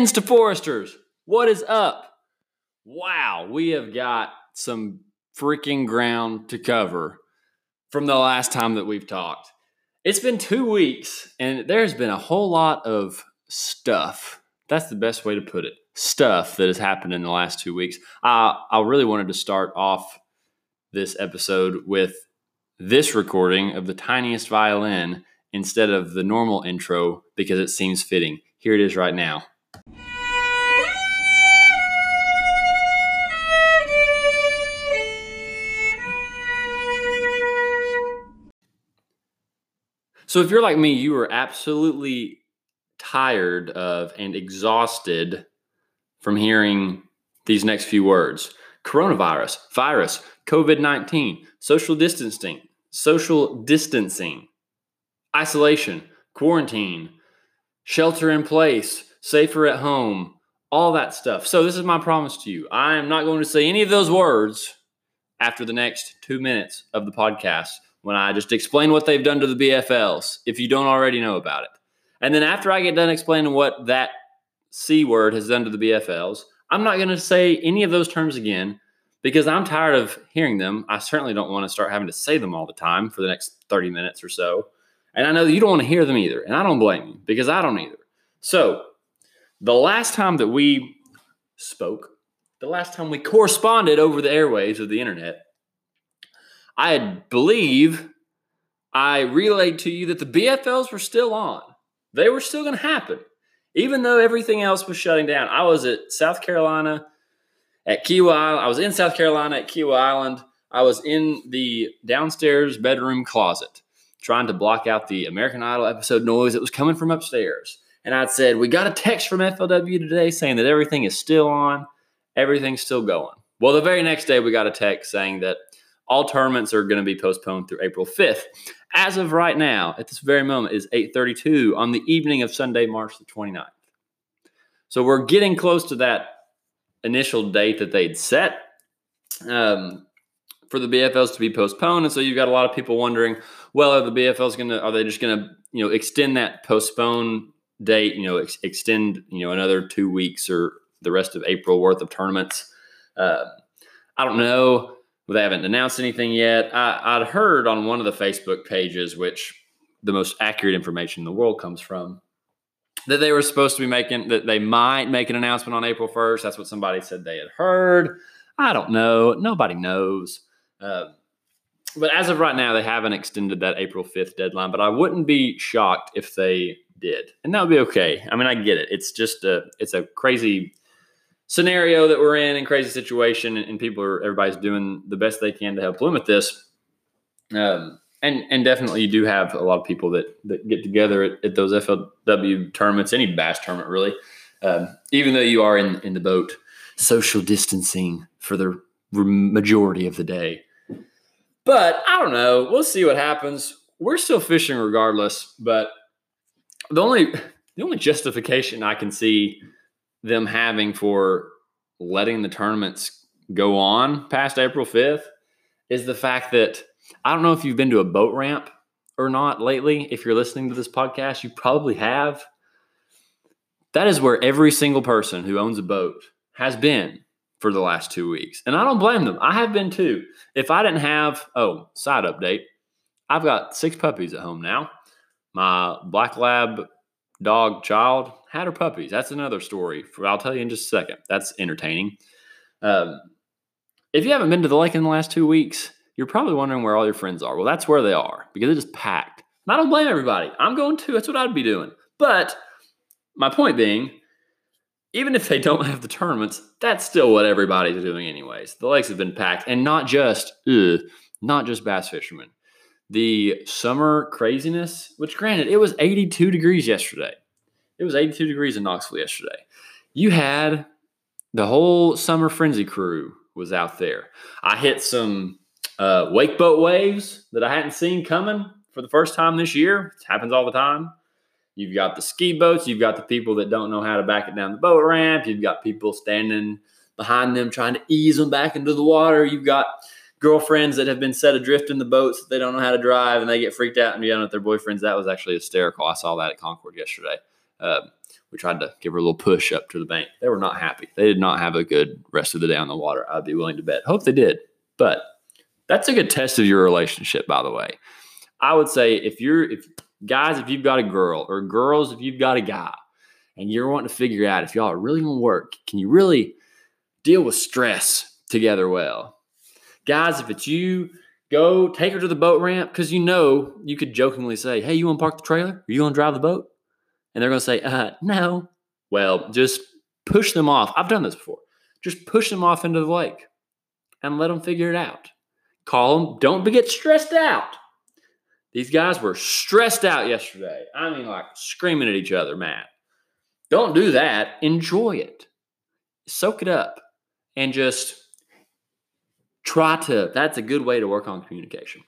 Greetings to Foresters. What is up? Wow, we have got some freaking ground to cover from the last time that we've talked. It's been two weeks, and there's been a whole lot of stuff. That's the best way to put it. Stuff that has happened in the last two weeks. I, I really wanted to start off this episode with this recording of the tiniest violin instead of the normal intro because it seems fitting. Here it is right now. So, if you're like me, you are absolutely tired of and exhausted from hearing these next few words. Coronavirus, virus, COVID 19, social distancing, social distancing, isolation, quarantine, shelter in place, safer at home, all that stuff. So, this is my promise to you. I am not going to say any of those words after the next two minutes of the podcast when I just explain what they've done to the BFLs if you don't already know about it. And then after I get done explaining what that C word has done to the BFLs, I'm not going to say any of those terms again because I'm tired of hearing them. I certainly don't want to start having to say them all the time for the next 30 minutes or so. And I know you don't want to hear them either. And I don't blame you because I don't either. So, the last time that we spoke, the last time we corresponded over the airwaves of the internet, I believe I relayed to you that the BFLs were still on. They were still going to happen, even though everything else was shutting down. I was at South Carolina at Kiawah Island. I was in South Carolina at Kiawah Island. I was in the downstairs bedroom closet trying to block out the American Idol episode noise that was coming from upstairs. And I'd said, We got a text from FLW today saying that everything is still on, everything's still going. Well, the very next day, we got a text saying that all tournaments are going to be postponed through April 5th. As of right now, at this very moment, is 8:32 on the evening of Sunday, March the 29th. So we're getting close to that initial date that they'd set um, for the BFLs to be postponed, and so you've got a lot of people wondering, well, are the BFLs going to? Are they just going to, you know, extend that postpone date? You know, ex- extend, you know, another two weeks or the rest of April worth of tournaments? Uh, I don't know they haven't announced anything yet. I, would heard on one of the Facebook pages, which the most accurate information in the world comes from, that they were supposed to be making that they might make an announcement on April 1st. That's what somebody said they had heard. I don't know. Nobody knows. Uh, but as of right now, they haven't extended that April 5th deadline. But I wouldn't be shocked if they did, and that would be okay. I mean, I get it. It's just a it's a crazy scenario that we're in and crazy situation and, and, people are everybody's doing the best they can to help limit this. Um, and and definitely you do have a lot of people that that get together at, at those flw tournaments any bass tournament really. Um, even though you are in in the boat social distancing for the majority of the day. But i don't know. We'll see what happens. We're still fishing regardless but the only the only justification i can see them having for letting the tournaments go on past April 5th is the fact that I don't know if you've been to a boat ramp or not lately. If you're listening to this podcast, you probably have. That is where every single person who owns a boat has been for the last two weeks. And I don't blame them. I have been too. If I didn't have, oh, side update, I've got six puppies at home now. My black lab dog child had her puppies. That's another story. For, I'll tell you in just a second. That's entertaining. Um, if you haven't been to the lake in the last two weeks, you're probably wondering where all your friends are. Well, that's where they are because it is packed. And I don't blame everybody. I'm going too. That's what I'd be doing. But my point being, even if they don't have the tournaments, that's still what everybody's doing anyways. The lakes have been packed, and not just ugh, not just bass fishermen the summer craziness, which granted, it was 82 degrees yesterday. It was 82 degrees in Knoxville yesterday. You had the whole summer frenzy crew was out there. I hit some uh, wake boat waves that I hadn't seen coming for the first time this year. It happens all the time. You've got the ski boats. You've got the people that don't know how to back it down the boat ramp. You've got people standing behind them trying to ease them back into the water. You've got girlfriends that have been set adrift in the boats that they don't know how to drive and they get freaked out and yelling at their boyfriends. That was actually hysterical. I saw that at Concord yesterday. Uh, We tried to give her a little push up to the bank. They were not happy. They did not have a good rest of the day on the water. I'd be willing to bet. Hope they did. But that's a good test of your relationship, by the way. I would say if you're if guys, if you've got a girl, or girls, if you've got a guy, and you're wanting to figure out if y'all are really gonna work, can you really deal with stress together well? Guys, if it's you, go take her to the boat ramp because you know you could jokingly say, Hey, you wanna park the trailer? Are you gonna drive the boat? And they're gonna say, uh, no. Well, just push them off. I've done this before. Just push them off into the lake and let them figure it out. Call them. Don't get stressed out. These guys were stressed out yesterday. I mean, like screaming at each other, Matt. Don't do that. Enjoy it. Soak it up and just try to. That's a good way to work on communication.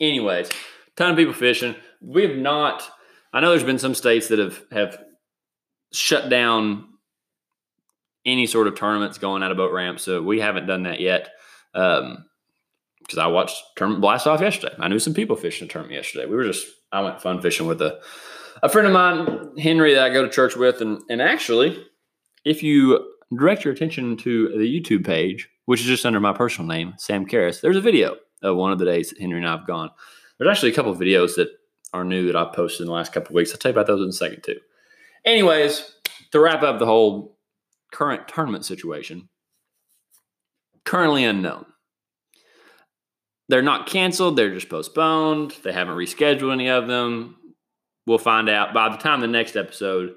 Anyways, ton of people fishing. We have not. I know there's been some states that have have shut down any sort of tournaments going out of boat ramps. So we haven't done that yet. Um, because I watched tournament blast off yesterday. I knew some people fishing a tournament yesterday. We were just I went fun fishing with a a friend of mine, Henry, that I go to church with, and and actually, if you direct your attention to the YouTube page, which is just under my personal name, Sam Carris, there's a video of one of the days that Henry and I have gone. There's actually a couple of videos that are new that I've posted in the last couple of weeks. I'll tell you about those in a second too. Anyways, to wrap up the whole current tournament situation, currently unknown they're not canceled, they're just postponed. They haven't rescheduled any of them. We'll find out by the time the next episode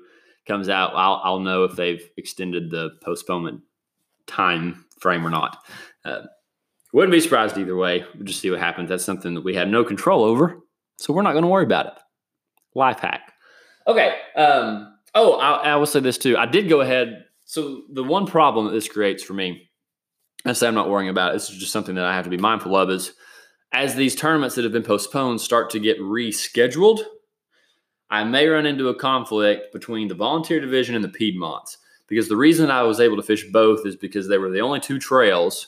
comes out. I'll, I'll know if they've extended the postponement time frame or not. Uh, wouldn't be surprised either way. We'll just see what happens. That's something that we have no control over, so we're not going to worry about it. Life hack. Okay. Um, oh, I, I will say this too. I did go ahead. So the one problem that this creates for me I say I'm not worrying about it. This is just something that I have to be mindful of is as these tournaments that have been postponed start to get rescheduled, I may run into a conflict between the volunteer division and the Piedmonts. Because the reason I was able to fish both is because they were the only two trails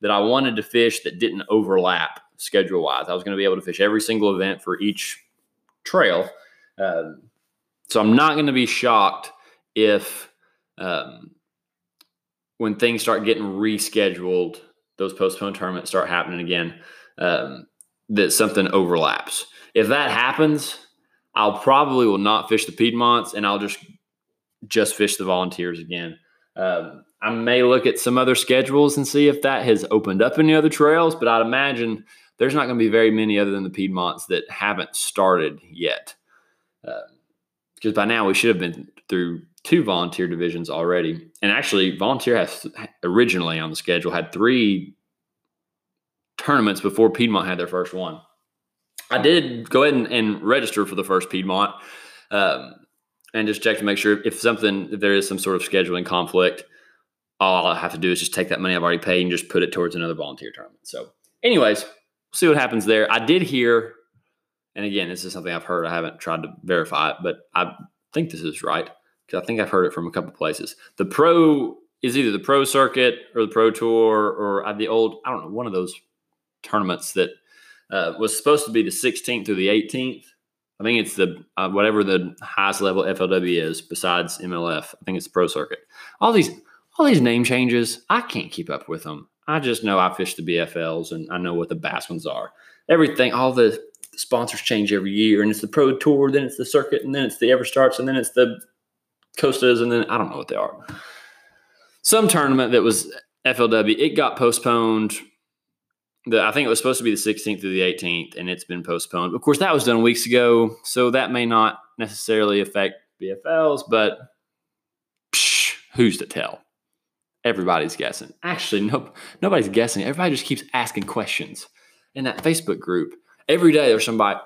that I wanted to fish that didn't overlap schedule wise. I was going to be able to fish every single event for each trail. Um, so I'm not going to be shocked if um, when things start getting rescheduled, those postponed tournaments start happening again, um, that something overlaps. If that happens, I'll probably will not fish the Piedmonts and I'll just just fish the volunteers again. Um, I may look at some other schedules and see if that has opened up any other trails, but I'd imagine there's not going to be very many other than the Piedmonts that haven't started yet. Because um, by now we should have been through two volunteer divisions already. And actually, volunteer has originally on the schedule had three tournaments before Piedmont had their first one. I did go ahead and, and register for the first Piedmont um, and just check to make sure if something, if there is some sort of scheduling conflict, all I have to do is just take that money I've already paid and just put it towards another volunteer tournament. So, anyways, see what happens there. I did hear, and again, this is something I've heard. I haven't tried to verify it, but I think this is right because I think I've heard it from a couple places. The pro is either the pro circuit or the pro tour or the old I don't know one of those tournaments that uh, was supposed to be the 16th through the 18th. I think it's the uh, whatever the highest level FLW is besides MLF. I think it's the pro circuit. All these all these name changes, I can't keep up with them. I just know I fish the BFLs and I know what the bass ones are. Everything, all the sponsors change every year, and it's the pro tour, then it's the circuit, and then it's the ever starts, and then it's the Costas, and then I don't know what they are. Some tournament that was FLW, it got postponed. The, I think it was supposed to be the 16th through the 18th, and it's been postponed. Of course, that was done weeks ago, so that may not necessarily affect BFLs, but psh, who's to tell? Everybody's guessing. Actually, no, nobody's guessing. Everybody just keeps asking questions in that Facebook group. Every day there's somebody,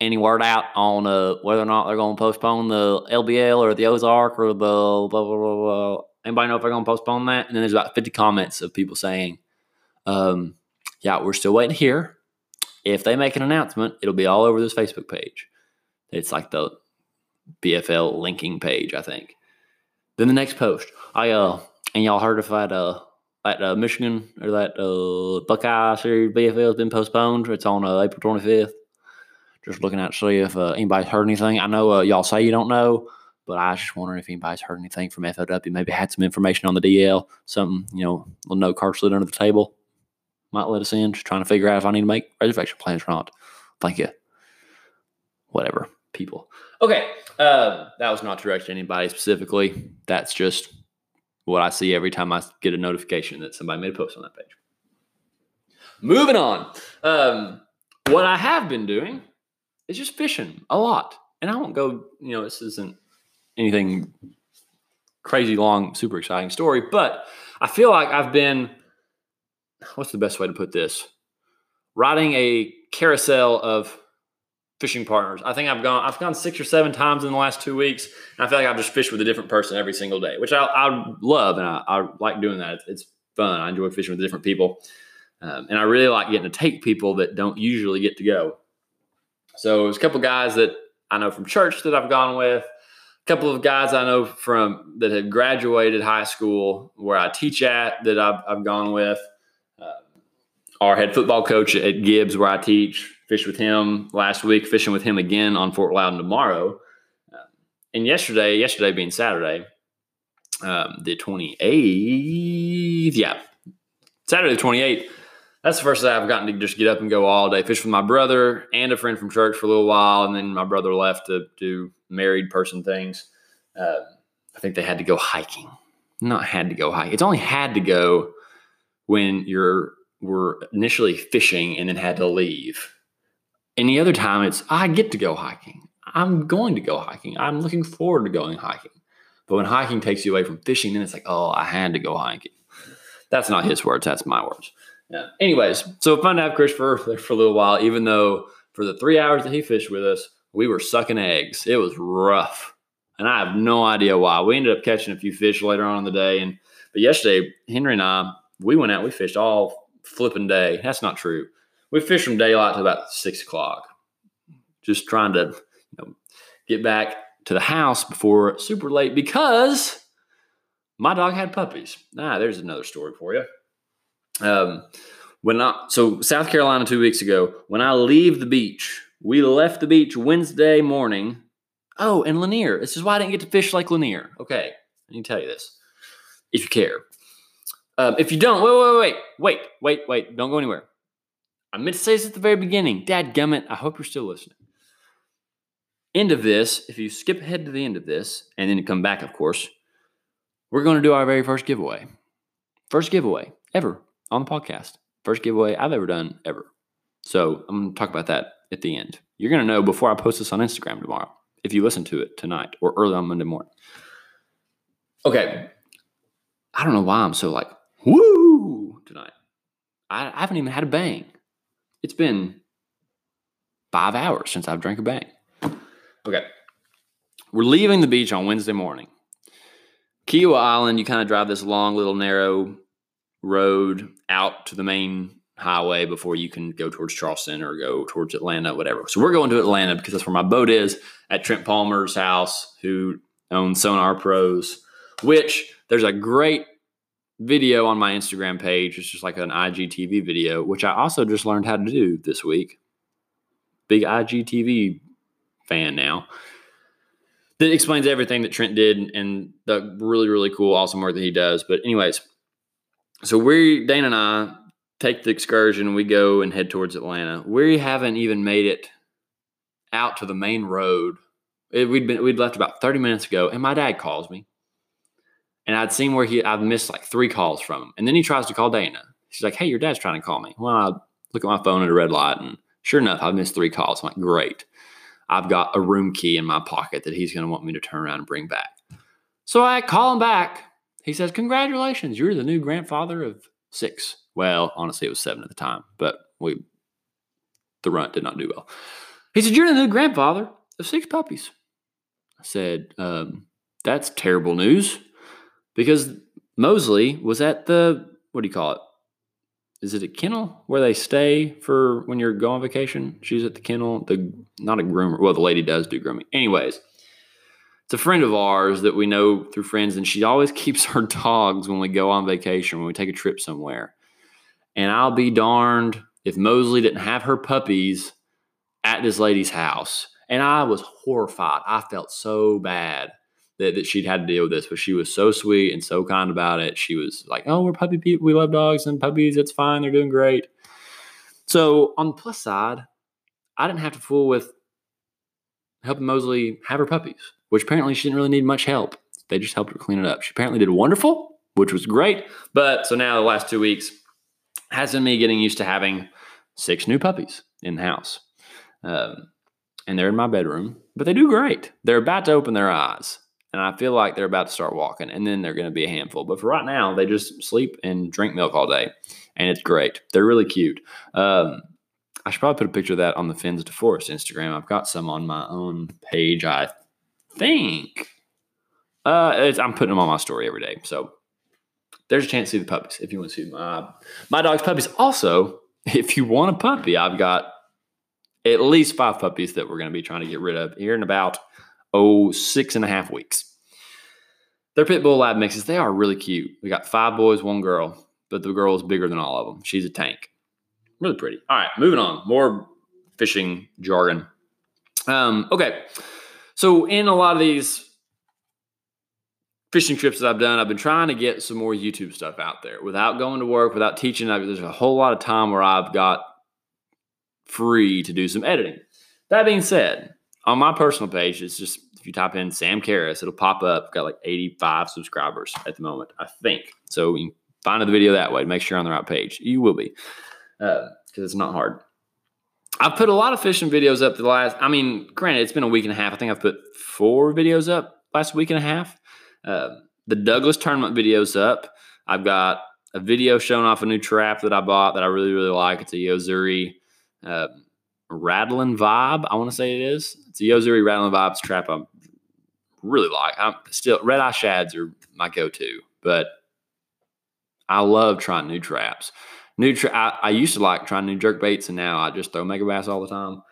any word out on uh, whether or not they're going to postpone the LBL or the Ozark or the blah, blah, blah, blah. Anybody know if they're going to postpone that? And then there's about 50 comments of people saying, um, yeah, we're still waiting here. If they make an announcement, it'll be all over this Facebook page. It's like the BFL linking page, I think. Then the next post, I uh, and y'all heard if that uh, that uh, Michigan or that uh, Buckeye Series BFL has been postponed. It's on uh, April 25th just looking out to see if uh, anybody's heard anything. I know uh, y'all say you don't know, but I was just wondering if anybody's heard anything from FLW. Maybe had some information on the DL, something, you know, a little note card slid under the table. Might let us in. Just trying to figure out if I need to make reservation plans or not. Thank you. Whatever, people. Okay. Uh, that was not directed to anybody specifically. That's just what I see every time I get a notification that somebody made a post on that page. Moving on. Um, what I have been doing is just fishing a lot. And I won't go, you know, this isn't anything crazy long, super exciting story, but I feel like I've been, what's the best way to put this? Riding a carousel of fishing partners. I think I've gone I've gone six or seven times in the last two weeks, and I feel like I've just fished with a different person every single day, which I, I love and I, I, like doing that. It's, fun. I enjoy fishing with different people, um, and I really like getting to take people that don't usually get to go. So there's a couple of guys that I know from church that I've gone with, a couple of guys I know from that have graduated high school where I teach at that I've, I've gone with. Uh, our head football coach at Gibbs, where I teach, fished with him last week, fishing with him again on Fort Loudoun tomorrow. Uh, and yesterday, yesterday being Saturday, um, the 28th, yeah, Saturday the 28th, that's the first day I've gotten to just get up and go all day, fish with my brother and a friend from church for a little while. And then my brother left to do married person things. Uh, I think they had to go hiking. Not had to go hiking. It's only had to go when you're were initially fishing and then had to leave. Any other time, it's I get to go hiking. I'm going to go hiking. I'm looking forward to going hiking. But when hiking takes you away from fishing, then it's like, oh, I had to go hiking. That's not his words. That's my words. Yeah. Anyways, so fun to have Christopher there for a little while, even though for the three hours that he fished with us, we were sucking eggs. It was rough. And I have no idea why. We ended up catching a few fish later on in the day. And but yesterday, Henry and I, we went out, we fished all flipping day. That's not true. We fished from daylight to about six o'clock, just trying to you know, get back to the house before super late because my dog had puppies. Ah, there's another story for you. Um, when I so South Carolina two weeks ago, when I leave the beach, we left the beach Wednesday morning. Oh, and Lanier. This is why I didn't get to fish like Lanier. Okay, I need to tell you this, if you care. Um, if you don't, wait, wait, wait, wait, wait, wait, don't go anywhere. I meant to say this at the very beginning. Dad gummit, I hope you're still listening. End of this, if you skip ahead to the end of this, and then come back, of course, we're going to do our very first giveaway. First giveaway ever on the podcast. First giveaway I've ever done ever. So I'm going to talk about that at the end. You're going to know before I post this on Instagram tomorrow if you listen to it tonight or early on Monday morning. Okay. I don't know why I'm so like woo tonight. I, I haven't even had a bang. It's been five hours since I've drank a bang. Okay. We're leaving the beach on Wednesday morning. Kiawah Island, you kind of drive this long, little, narrow road out to the main highway before you can go towards Charleston or go towards Atlanta, whatever. So we're going to Atlanta because that's where my boat is at Trent Palmer's house, who owns Sonar Pros, which there's a great video on my Instagram page. It's just like an IGTV video, which I also just learned how to do this week. Big IGTV fan now. That explains everything that Trent did and the really, really cool, awesome work that he does. But, anyways, so we, Dana and I, take the excursion. We go and head towards Atlanta. We haven't even made it out to the main road. It, we'd been we'd left about thirty minutes ago, and my dad calls me and I'd seen where he I've missed like three calls from him. And then he tries to call Dana. She's like, Hey, your dad's trying to call me. Well, I look at my phone at a red light and sure enough, I've missed three calls. I'm like, great. I've got a room key in my pocket that he's going to want me to turn around and bring back. So I call him back. He says, Congratulations, you're the new grandfather of six. Well, honestly, it was seven at the time, but we the runt did not do well. He said, You're the new grandfather of six puppies. I said, um, That's terrible news because Mosley was at the what do you call it? Is it a kennel where they stay for when you're going on vacation? She's at the kennel. The not a groomer. Well, the lady does do grooming. Anyways, it's a friend of ours that we know through friends, and she always keeps her dogs when we go on vacation when we take a trip somewhere. And I'll be darned if Mosley didn't have her puppies at this lady's house. And I was horrified. I felt so bad that, that she'd had to deal with this, but she was so sweet and so kind about it. She was like, "Oh, we're puppy people. We love dogs and puppies. It's fine. They're doing great." So on the plus side, I didn't have to fool with helping Mosley have her puppies, which apparently she didn't really need much help. They just helped her clean it up. She apparently did wonderful, which was great. But so now the last two weeks has been me getting used to having six new puppies in the house. Um, and they're in my bedroom, but they do great. They're about to open their eyes, and I feel like they're about to start walking, and then they're going to be a handful. But for right now, they just sleep and drink milk all day, and it's great. They're really cute. Um, I should probably put a picture of that on the Fins to Forest Instagram. I've got some on my own page, I think. Uh, I'm putting them on my story every day, so there's a chance to see the puppies if you want to see my my dog's puppies. Also, if you want a puppy, I've got at least five puppies that we're going to be trying to get rid of here in about oh six and a half weeks. They're pit bull lab mixes. They are really cute. We got five boys, one girl, but the girl is bigger than all of them. She's a tank. Really pretty. All right, moving on. More fishing jargon. Um, okay, so in a lot of these fishing trips that I've done, I've been trying to get some more YouTube stuff out there without going to work, without teaching. There's a whole lot of time where I've got free to do some editing. That being said, on my personal page, it's just if you type in Sam Carris, it'll pop up. Got like 85 subscribers at the moment, I think. So you can find the video that way. Make sure you're on the right page. You will be, because uh, it's not hard. I've put a lot of fishing videos up the last. I mean, granted, it's been a week and a half. I think I've put four videos up last week and a half. Uh, the Douglas tournament videos up. I've got a video showing off a new trap that I bought that I really really like. It's a Yo-Zuri uh, Rattling Vibe. I want to say it is. It's a Yo-Zuri Rattling Vibes trap. I really like. I'm still red eye shads are my go-to, but I love trying new traps. New tra- I, I used to like trying new jerk baits, and now I just throw Megabass all the time,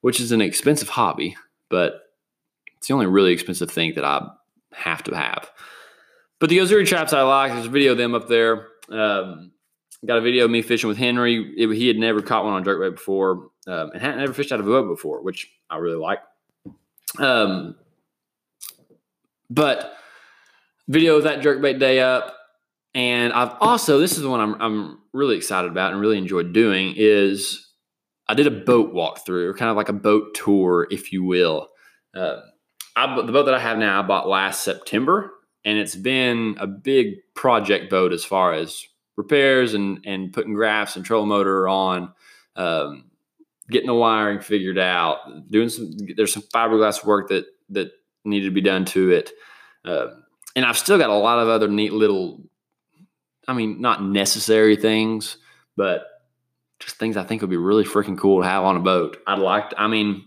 which is an expensive hobby, but it's the only really expensive thing that I have to have. But the Yo-Zuri traps I like. There's a video of them up there. Um, got a video of me fishing with Henry. It, he had never caught one on jerkbait before um, and hadn't ever fished out of a boat before, which I really like. Um, but video of that jerkbait day up. And I've also, this is the one I'm, I'm really excited about and really enjoyed doing is I did a boat walkthrough or kind of like a boat tour, if you will. Uh, I, the boat that I have now, I bought last September, and it's been a big project boat as far as repairs and and putting graphs and trolling motor on, um, getting the wiring figured out, doing some. There's some fiberglass work that that needed to be done to it, uh, and I've still got a lot of other neat little. I mean, not necessary things, but just things I think would be really freaking cool to have on a boat. I'd like. To, I mean,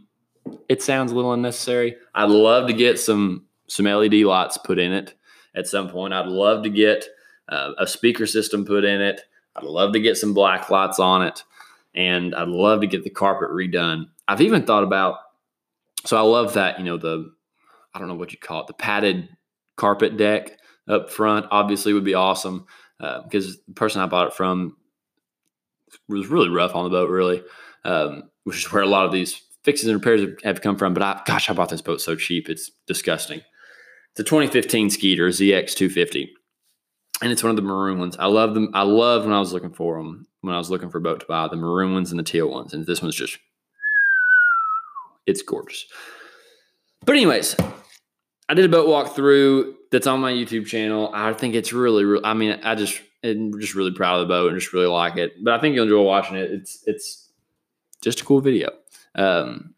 it sounds a little unnecessary. I'd love to get some some LED lights put in it at some point. I'd love to get uh, a speaker system put in it. I'd love to get some black lights on it, and I'd love to get the carpet redone. I've even thought about. So I love that you know the I don't know what you call it the padded carpet deck up front. Obviously, would be awesome because uh, the person I bought it from was really rough on the boat, really, um, which is where a lot of these fixes and repairs have come from. But I, gosh, I bought this boat so cheap. It's disgusting. It's a 2015 Skeeter ZX 250. And it's one of the maroon ones. I love them. I love when I was looking for them, when I was looking for a boat to buy, the maroon ones and the teal ones. And this one's just, it's gorgeous. But, anyways, I did a boat walk through that's on my YouTube channel. I think it's really, really I mean, I just, I'm just really proud of the boat and just really like it. But I think you'll enjoy watching it. It's, it's just a cool video. Um,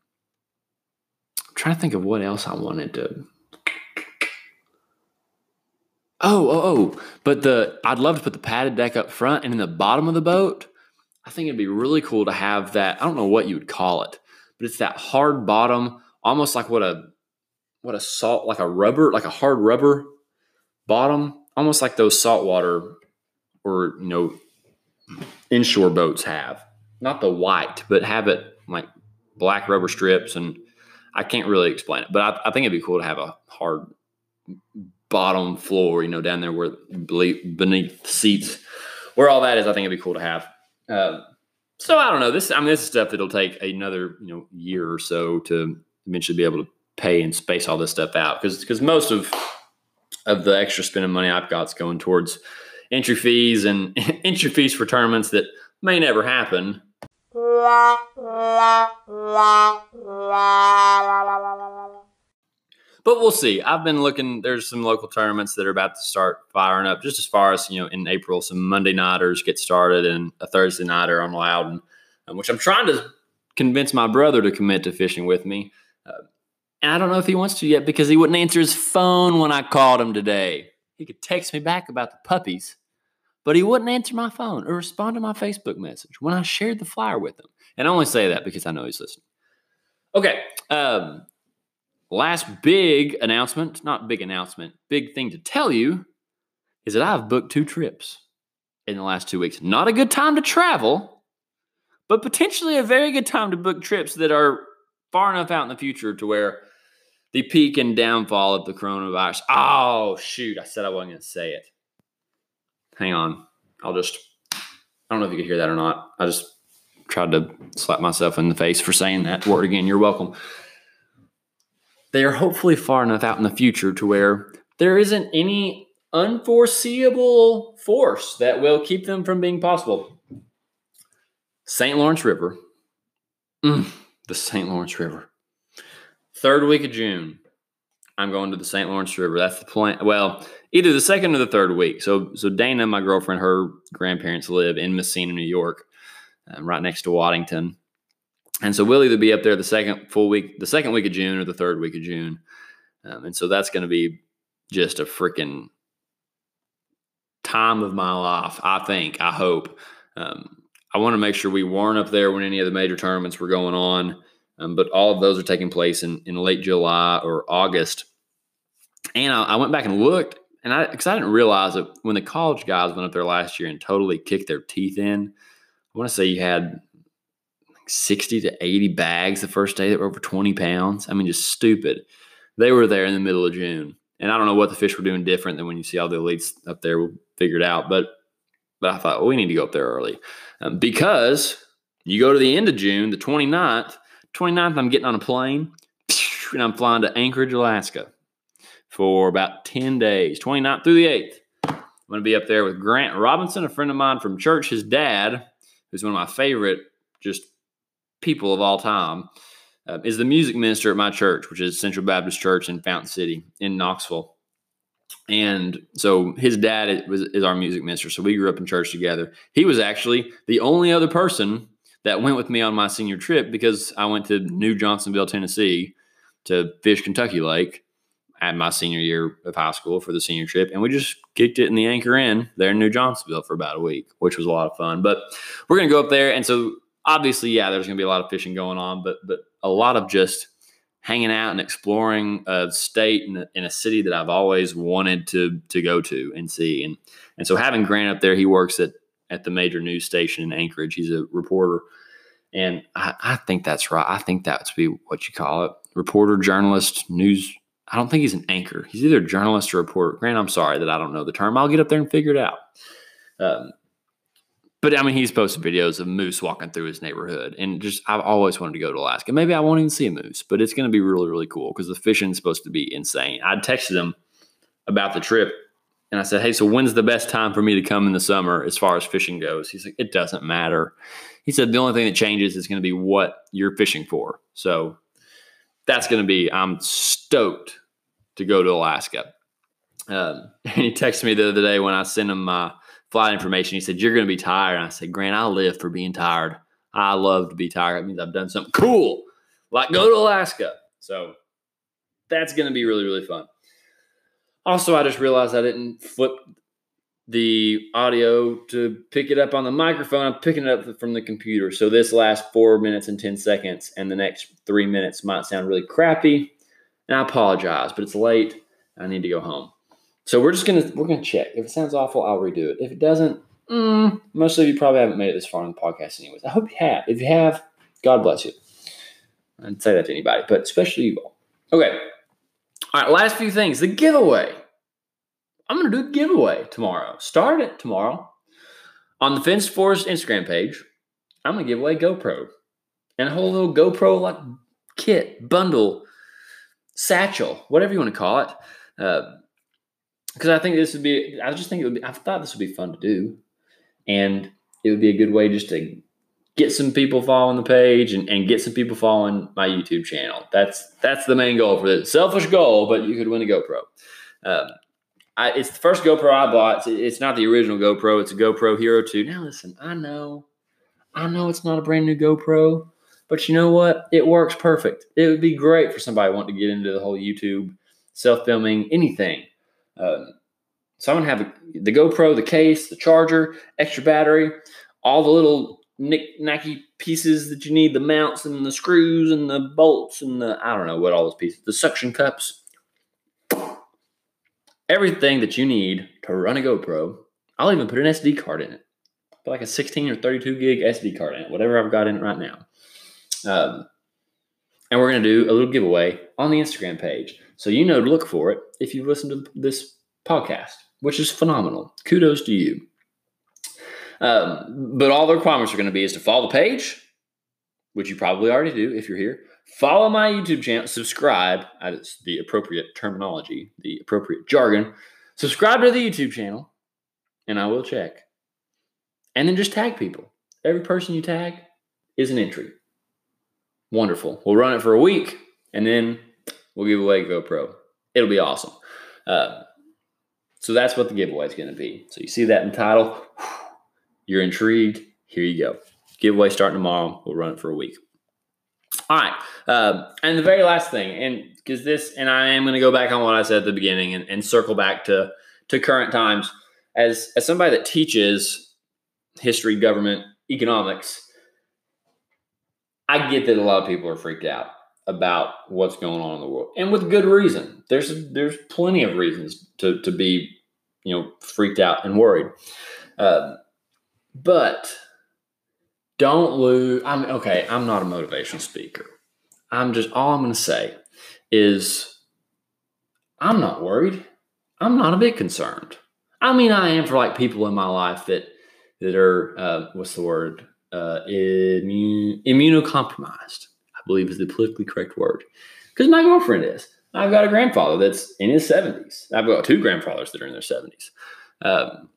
I'm trying to think of what else I wanted to. Oh, oh, oh! But the I'd love to put the padded deck up front and in the bottom of the boat. I think it'd be really cool to have that. I don't know what you would call it, but it's that hard bottom, almost like what a what a salt like a rubber, like a hard rubber bottom, almost like those saltwater or you know inshore boats have. Not the white, but have it like black rubber strips, and I can't really explain it, but I, I think it'd be cool to have a hard bottom floor, you know, down there where beneath seats, where all that is. I think it'd be cool to have. Uh, so I don't know. This I mean, this is stuff that'll take another you know year or so to eventually be able to pay and space all this stuff out because because most of of the extra spending money I've got is going towards entry fees and entry fees for tournaments that may never happen. But we'll see. I've been looking. There's some local tournaments that are about to start firing up. Just as far as you know, in April, some Monday nighters get started, and a Thursday nighter on Loudon, um, which I'm trying to convince my brother to commit to fishing with me. Uh, and I don't know if he wants to yet because he wouldn't answer his phone when I called him today. He could text me back about the puppies, but he wouldn't answer my phone or respond to my Facebook message when I shared the flyer with him. And I only say that because I know he's listening. Okay. Um, last big announcement, not big announcement, big thing to tell you is that I've booked two trips in the last two weeks. Not a good time to travel, but potentially a very good time to book trips that are far enough out in the future to where the peak and downfall of the coronavirus. Oh, shoot. I said I wasn't going to say it. Hang on. I'll just, I don't know if you could hear that or not. I just tried to slap myself in the face for saying that word again. You're welcome. They are hopefully far enough out in the future to where there isn't any unforeseeable force that will keep them from being possible. St. Lawrence River. Mm, the St. Lawrence River. Third week of June, I'm going to the St. Lawrence River. That's the plan. Well, either the second or the third week. So, so Dana, my girlfriend, her grandparents live in Massena, New York, um, right next to Waddington. And so we'll either be up there the second full week, the second week of June, or the third week of June. Um, and so that's going to be just a freaking time of my life. I think. I hope. Um, I want to make sure we weren't up there when any of the major tournaments were going on. Um, but all of those are taking place in, in late July or August. And I, I went back and looked, and I because I didn't realize that when the college guys went up there last year and totally kicked their teeth in. I want to say you had 60 to 80 bags the first day that were over 20 pounds. I mean, just stupid. They were there in the middle of June. And I don't know what the fish were doing different than when you see all the elites up there. We'll figure it out. But but I thought, well, we need to go up there early um, because you go to the end of June, the 29th. 29th, I'm getting on a plane and I'm flying to Anchorage, Alaska for about 10 days, 29th through the 8th. I'm going to be up there with Grant Robinson, a friend of mine from church, his dad, who's one of my favorite just people of all time, uh, is the music minister at my church, which is Central Baptist Church in Fountain City in Knoxville. And so his dad was is our music minister. So we grew up in church together. He was actually the only other person that went with me on my senior trip because I went to New Johnsonville, Tennessee to fish Kentucky Lake at my senior year of high school for the senior trip. And we just kicked it in the anchor in there in New Johnsonville for about a week, which was a lot of fun. But we're going to go up there. And so obviously, yeah, there's going to be a lot of fishing going on, but but a lot of just hanging out and exploring a state in a, in a city that I've always wanted to to go to and see. And and so having Grant up there, he works at at the major news station in Anchorage. He's a reporter, and I, I think that's right. I think that's be what you call it: reporter, journalist, news. I don't think he's an anchor. He's either a journalist or a reporter. Grant, I'm sorry that I don't know the term. I'll get up there and figure it out. Um, but I mean, he's posted videos of moose walking through his neighborhood, and just I've always wanted to go to Alaska. Maybe I won't even see a moose, but it's going to be really, really cool because the fishing is supposed to be insane. I texted him about the trip, and I said, "Hey, so when's the best time for me to come in the summer as far as fishing goes?" He's like, "It doesn't matter." He said the only thing that changes is going to be what you're fishing for. So that's going to be. I'm stoked to go to Alaska. Um, and he texted me the other day when I sent him my flight information. He said, You're going to be tired. And I said, Grant, I live for being tired. I love to be tired. It means I've done something cool, like go to Alaska. So that's going to be really, really fun. Also, I just realized I didn't flip the audio to pick it up on the microphone. I'm picking it up from the computer. So this last four minutes and 10 seconds and the next three minutes might sound really crappy. And I apologize, but it's late. I need to go home. So we're just gonna we're gonna check. If it sounds awful, I'll redo it. If it doesn't, mm, most of you probably haven't made it this far in the podcast, anyways. I hope you have. If you have, God bless you. I'd say that to anybody, but especially you all. Okay. All right. Last few things. The giveaway. I'm gonna do a giveaway tomorrow. Start it tomorrow on the Fence Forest Instagram page. I'm gonna give away GoPro and a whole little GoPro like kit bundle satchel, whatever you want to call it. Because I think this would be, I just think it would be, I thought this would be fun to do. And it would be a good way just to get some people following the page and, and get some people following my YouTube channel. That's that's the main goal for this. Selfish goal, but you could win a GoPro. Um, I, it's the first GoPro I bought. It's, it's, not the original GoPro. It's a GoPro Hero 2. Now listen, I know, I know it's not a brand new GoPro, but you know what? It works perfect. It would be great for somebody wanting to get into the whole YouTube, self filming, anything. Um, so I'm gonna have the GoPro, the case, the charger, extra battery, all the little knick knacky pieces that you need, the mounts and the screws and the bolts and the I don't know what all those pieces, the suction cups. Everything that you need to run a GoPro. I'll even put an SD card in it. Put like a 16 or 32 gig SD card in it, whatever I've got in it right now. Um, and we're to do a little giveaway on the Instagram page. So you know to look for it if you've listened to this podcast, which is phenomenal. Kudos to you. Um, but all the requirements are going to be is to follow the page, which you probably already do if you're here. Follow my YouTube channel, subscribe. That's the appropriate terminology, the appropriate jargon. Subscribe to the YouTube channel, and I will check. And then just tag people. Every person you tag is an entry. Wonderful. We'll run it for a week, and then we'll give away GoPro. It'll be awesome. Uh, so that's what the giveaway is going to be. So you see that in the title. You're intrigued. Here you go. Giveaway starting tomorrow. We'll run it for a week. All right. Uh, and the very last thing, and because this, and I am going to go back on what I said at the beginning and, and circle back to, to current times. As, as somebody that teaches history, government, economics, I get that a lot of people are freaked out about what's going on in the world, and with good reason. There's there's plenty of reasons to to be you know freaked out and worried. Uh, but don't lose. I'm okay. I'm not a motivational speaker. I'm just all I'm going to say is I'm not worried. I'm not a bit concerned. I mean, I am for like people in my life that that are uh, what's the word uh, immunocompromised. I believe is the politically correct word because my girlfriend is. I've got a grandfather that's in his 70s. I've got two grandfathers that are in their 70s. Um,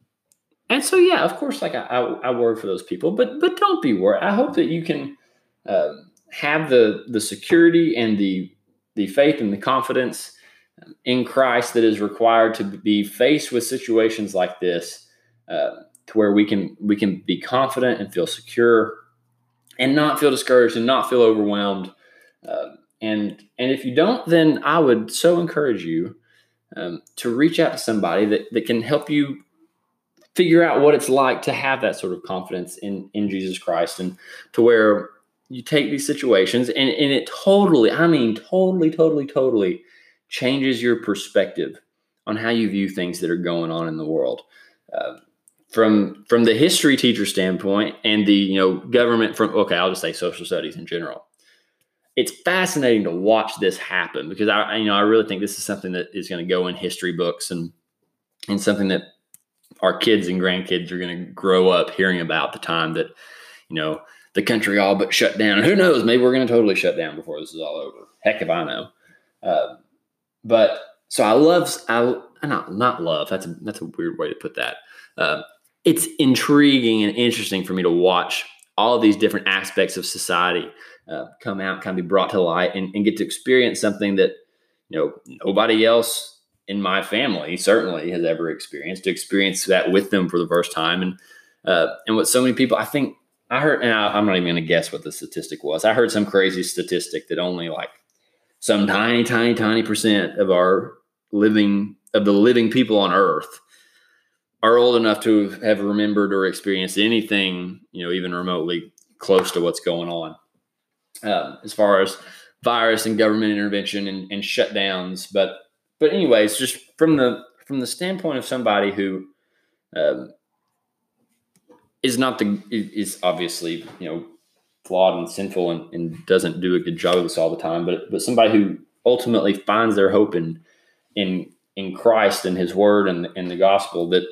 and so yeah, of course, like I, I, I worry for those people, but but don't be worried. I hope that you can um, have the the security and the the faith and the confidence in Christ that is required to be faced with situations like this, uh, to where we can we can be confident and feel secure, and not feel discouraged and not feel overwhelmed. Uh, and and if you don't, then I would so encourage you um, to reach out to somebody that that can help you figure out what it's like to have that sort of confidence in in Jesus Christ and to where you take these situations and, and it totally, I mean, totally, totally, totally changes your perspective on how you view things that are going on in the world. Uh, from from the history teacher standpoint and the you know government from okay, I'll just say social studies in general. It's fascinating to watch this happen because I you know I really think this is something that is going to go in history books and and something that our kids and grandkids are going to grow up hearing about the time that you know the country all but shut down. And who knows? Maybe we're going to totally shut down before this is all over. Heck if I know. Uh, but so I love I not not love. That's a that's a weird way to put that. Uh, it's intriguing and interesting for me to watch all these different aspects of society uh, come out, kind of be brought to light, and, and get to experience something that you know nobody else in my family certainly has ever experienced to experience that with them for the first time. And uh, and what so many people i think i heard and I, i'm not even going to guess what the statistic was. I heard some crazy statistic that only like some tiny tiny tiny percent of our living of the living people on earth are old enough to have remembered or experienced anything you know even remotely close to what's going on. Um, as far as virus and government intervention and, and shutdowns but but anyways, just from the from the standpoint of somebody who um, is not the is obviously you know flawed and sinful and, and doesn't do a good job of this all the time, but but somebody who ultimately finds their hope in in in Christ and His Word and and the gospel that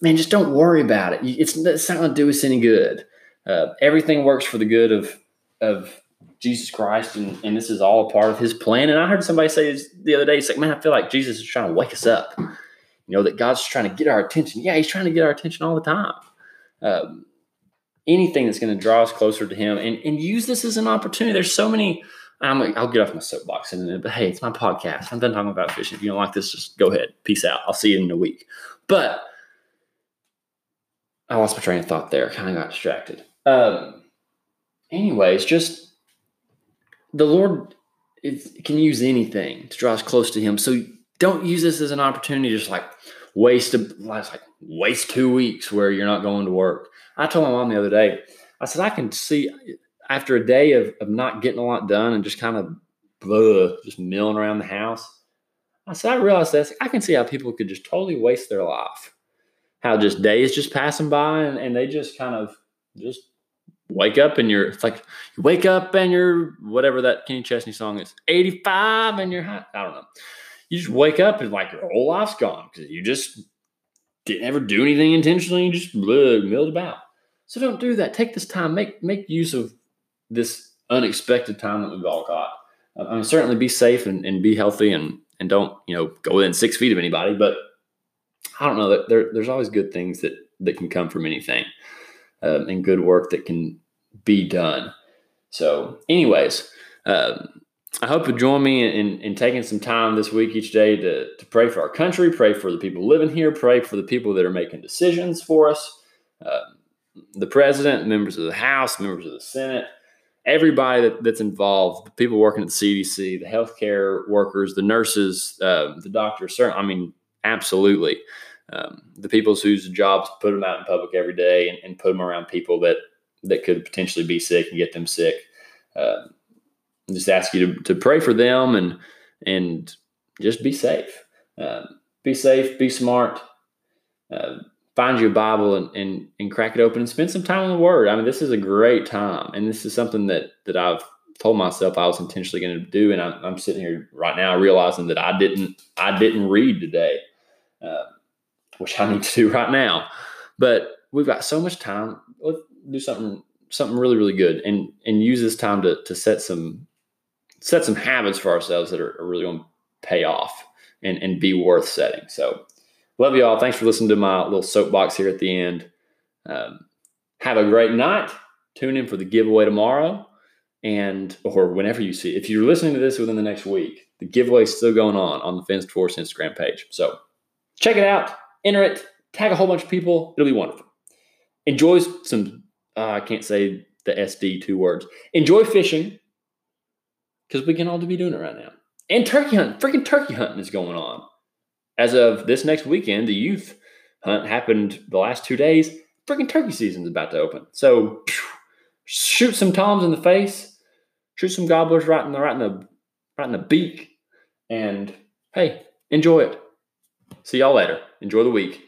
man just don't worry about it. It's, it's not going to do us any good. Uh, everything works for the good of of Jesus Christ, and, and this is all a part of His plan. And I heard somebody say this the other day. It's like, man, I feel like Jesus is trying to wake us up. You know that God's trying to get our attention. Yeah, He's trying to get our attention all the time. Um, anything that's going to draw us closer to Him, and and use this as an opportunity. There's so many. I'm like, I'll get off my soapbox in a minute, but hey, it's my podcast. I'm done talking about fishing. If you don't like this, just go ahead. Peace out. I'll see you in a week. But I lost my train of thought there. Kind of got distracted. Um, anyways, just the Lord is, can use anything to draw us close to Him. So don't use this as an opportunity to just like waste a like waste two weeks where you're not going to work. I told my mom the other day. I said I can see after a day of, of not getting a lot done and just kind of blah, just milling around the house. I said I realized that I can see how people could just totally waste their life. How just days just passing by and, and they just kind of just wake up and you're it's like you wake up and you're whatever that Kenny Chesney song is 85 and you're high. I don't know. You just wake up and like your whole life's gone because you just didn't ever do anything intentionally. You just blah, milled about. So don't do that. Take this time. Make make use of this unexpected time that we've all got. I mean, certainly be safe and, and be healthy and and don't you know go within six feet of anybody. But I don't know. There, there's always good things that that can come from anything um, and good work that can be done. So, anyways, um, I hope you join me in, in, taking some time this week each day to, to pray for our country, pray for the people living here, pray for the people that are making decisions for us, uh, the president, members of the House, members of the Senate, everybody that, that's involved, the people working at the CDC, the healthcare workers, the nurses, uh, the doctors. Certainly, I mean, absolutely um, the people whose jobs put them out in public every day and, and, put them around people that that could potentially be sick and get them sick. Uh, just ask you to, to pray for them and and just be safe. Uh, be safe. Be smart. Uh, find you a Bible and, and and crack it open and spend some time in the Word. I mean, this is a great time, and this is something that that I've told myself I was intentionally going to do, and I'm, I'm, sitting here right now realizing that I didn't I didn't read today. Uh, which I need to do right now. But we've got so much time. Let's do something something really really good and and use this time to to set some set some habits for ourselves that are, are really going to pay off and and be worth setting. So love you all. Thanks for listening to my little soapbox here at the end. Um, have a great night. Tune in for the giveaway tomorrow and or whenever you see. If you're listening to this within the next week, the giveaway is still going on on the Fenced Forest Instagram page. So check it out enter it, tag a whole bunch of people. It'll be wonderful. Enjoy some, uh, I can't say the SD two words. Enjoy fishing because we can all be doing it right now. And turkey hunting, freaking turkey hunting is going on. As of this next weekend, the youth hunt happened the last two days. Freaking turkey season is about to open. So shoot some toms in the face, shoot some gobblers right in the right in the right in the beak, and hey, enjoy it. See y'all later. Enjoy the week.